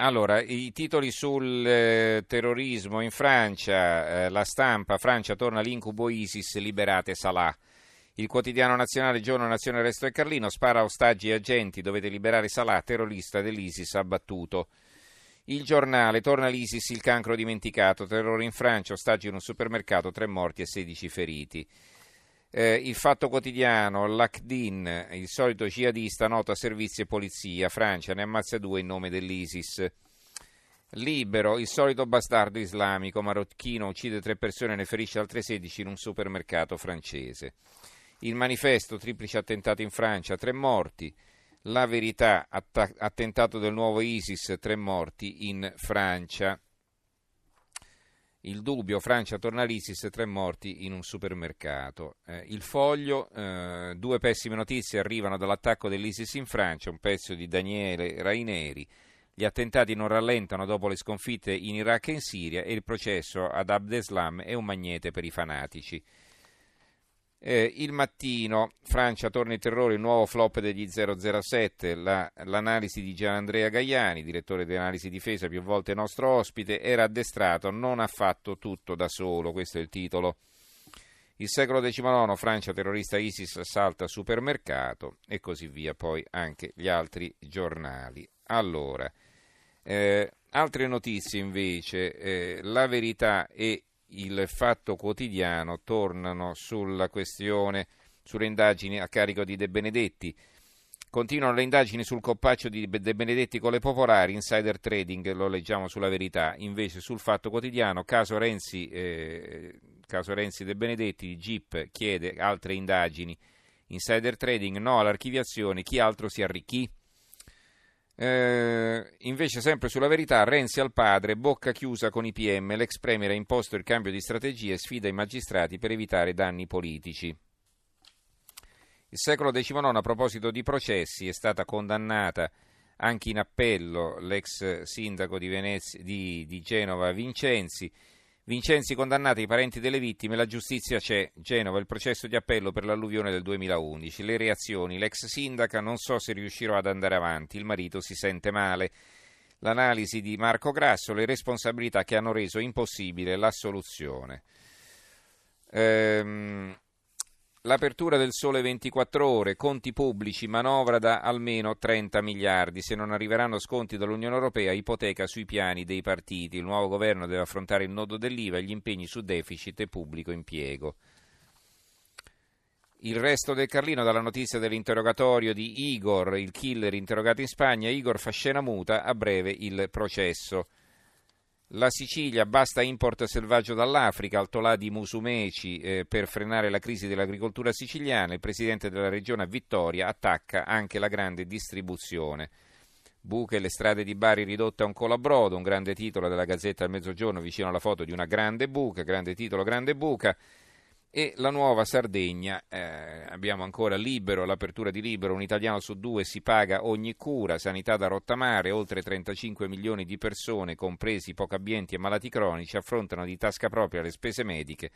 Allora, i titoli sul eh, terrorismo in Francia, eh, la stampa, Francia torna all'incubo ISIS, liberate Salah. Il quotidiano nazionale Giorno Nazione Resto e Carlino spara ostaggi e agenti, dovete liberare Salah, terrorista dell'ISIS abbattuto. Il giornale torna l'ISIS, il cancro dimenticato, terrore in Francia, ostaggi in un supermercato, tre morti e 16 feriti. Eh, il fatto quotidiano, l'Akdin, il solito jihadista noto a servizi e polizia, Francia ne ammazza due in nome dell'ISIS. Libero, il solito bastardo islamico marocchino uccide tre persone e ne ferisce altre 16 in un supermercato francese. Il manifesto, triplice attentato in Francia, tre morti. La verità, attentato del nuovo ISIS, tre morti in Francia. Il dubbio, Francia torna all'ISIS, tre morti in un supermercato. Eh, il foglio, eh, due pessime notizie arrivano dall'attacco dell'ISIS in Francia, un pezzo di Daniele Raineri. Gli attentati non rallentano dopo le sconfitte in Iraq e in Siria e il processo ad Abdeslam è un magnete per i fanatici. Eh, il mattino, Francia torna in terrore, il nuovo flop degli 007, la, l'analisi di Gianandrea Gaiani, direttore di analisi difesa, più volte nostro ospite, era addestrato, non ha fatto tutto da solo, questo è il titolo. Il secolo XIX, Francia terrorista ISIS salta supermercato e così via, poi anche gli altri giornali. Allora, eh, altre notizie invece, eh, la verità e il Fatto Quotidiano tornano sulla questione, sulle indagini a carico di De Benedetti. Continuano le indagini sul coppaccio di De Benedetti con le popolari, insider trading, lo leggiamo sulla verità, invece sul Fatto Quotidiano, caso Renzi, eh, caso Renzi De Benedetti, GIP chiede altre indagini, insider trading, no all'archiviazione, chi altro si arricchì? Eh, invece, sempre sulla verità, Renzi al padre, bocca chiusa con i PM, l'ex premier ha imposto il cambio di strategia e sfida i magistrati per evitare danni politici. Il secolo XIX, a proposito di processi, è stata condannata anche in appello l'ex sindaco di, Venezia, di, di Genova Vincenzi Vincenzi condannati i parenti delle vittime, la giustizia c'è. Genova, il processo di appello per l'alluvione del 2011. Le reazioni, l'ex sindaca non so se riuscirò ad andare avanti, il marito si sente male. L'analisi di Marco Grasso, le responsabilità che hanno reso impossibile la soluzione. Ehm, L'apertura del sole 24 ore, conti pubblici, manovra da almeno 30 miliardi. Se non arriveranno sconti dall'Unione Europea, ipoteca sui piani dei partiti. Il nuovo governo deve affrontare il nodo dell'IVA e gli impegni su deficit e pubblico impiego. Il resto del Carlino dalla notizia dell'interrogatorio di Igor, il killer interrogato in Spagna. Igor fa scena muta, a breve il processo. La Sicilia basta import selvaggio dall'Africa, altolà di Musumeci eh, per frenare la crisi dell'agricoltura siciliana. Il presidente della regione Vittoria attacca anche la grande distribuzione. Buche, le strade di Bari ridotte a un colabrodo, un grande titolo della Gazzetta del Mezzogiorno vicino alla foto di una grande buca, grande titolo, grande buca e la nuova Sardegna, eh, abbiamo ancora libero, l'apertura di libero, un italiano su due si paga ogni cura, sanità da rottamare, oltre 35 milioni di persone, compresi poco abbienti e malati cronici, affrontano di tasca propria le spese mediche.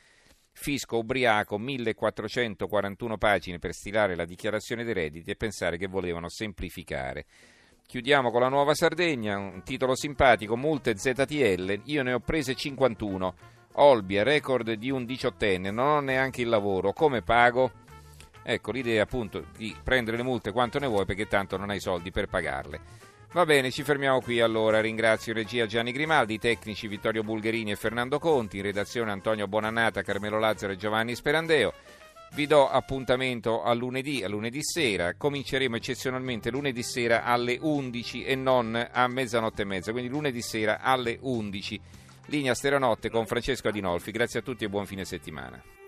Fisco ubriaco, 1441 pagine per stilare la dichiarazione dei redditi e pensare che volevano semplificare. Chiudiamo con la nuova Sardegna, un titolo simpatico, multe ZTL, io ne ho prese 51 Olbia, record di un diciottenne, non ho neanche il lavoro, come pago? Ecco, l'idea appunto di prendere le multe quanto ne vuoi perché tanto non hai soldi per pagarle. Va bene, ci fermiamo qui allora. Ringrazio regia Gianni Grimaldi, tecnici Vittorio Bulgherini e Fernando Conti, in redazione Antonio Bonannata, Carmelo Lazzaro e Giovanni Sperandeo. Vi do appuntamento a lunedì, a lunedì sera. Cominceremo eccezionalmente lunedì sera alle 11 e non a mezzanotte e mezza, quindi lunedì sera alle 11. Linea Stereonotte con Francesco Adinolfi. Grazie a tutti e buon fine settimana.